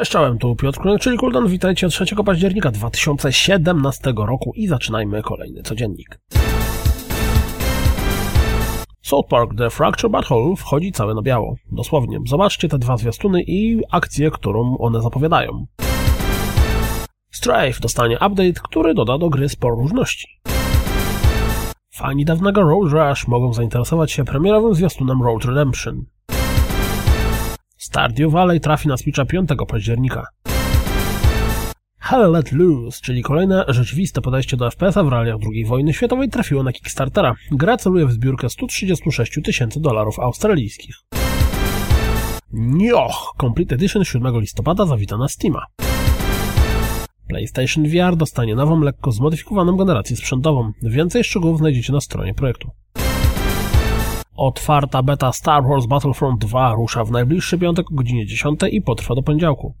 Cześć, czołem, tu Piotr Kulek, czyli Kuldan. Witajcie 3 października 2017 roku i zaczynajmy kolejny codziennik. South Park The Fracture Battle wchodzi całe na biało. Dosłownie. Zobaczcie te dwa zwiastuny i akcję, którą one zapowiadają. Strafe dostanie update, który doda do gry sporo różności. Fani dawnego Road Rush mogą zainteresować się premierowym zwiastunem Road Redemption. Stardew Valley trafi na Switcha 5 października. Hell Let Loose, czyli kolejne rzeczywiste podejście do FPS-a w realiach II wojny światowej trafiło na Kickstartera. Gra celuje w zbiórkę 136 tysięcy dolarów australijskich. Nioch! Complete Edition 7 listopada zawita na Steama. PlayStation VR dostanie nową, lekko zmodyfikowaną generację sprzętową. Więcej szczegółów znajdziecie na stronie projektu. Otwarta beta Star Wars Battlefront 2 rusza w najbliższy piątek o godzinie 10 i potrwa do poniedziałku.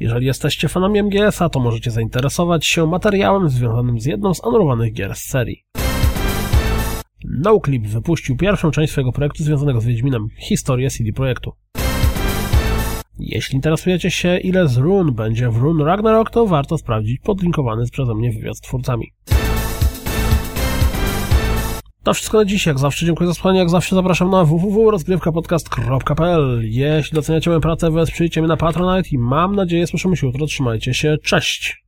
Jeżeli jesteście fanami MGS-a, to możecie zainteresować się materiałem związanym z jedną z anulowanych gier z serii. NoClip wypuścił pierwszą część swojego projektu związanego z Wiedźminem, historię CD Projektu. Jeśli interesujecie się, ile z run będzie w Run Ragnarok, to warto sprawdzić podlinkowany przeze mnie wywiad z twórcami. To wszystko na dziś. Jak zawsze dziękuję za słuchanie. Jak zawsze zapraszam na www.rozgrywkapodcast.pl Jeśli doceniacie moją pracę, wesprzyjcie mnie na Patronite i mam nadzieję słyszymy się jutro. Trzymajcie się. Cześć!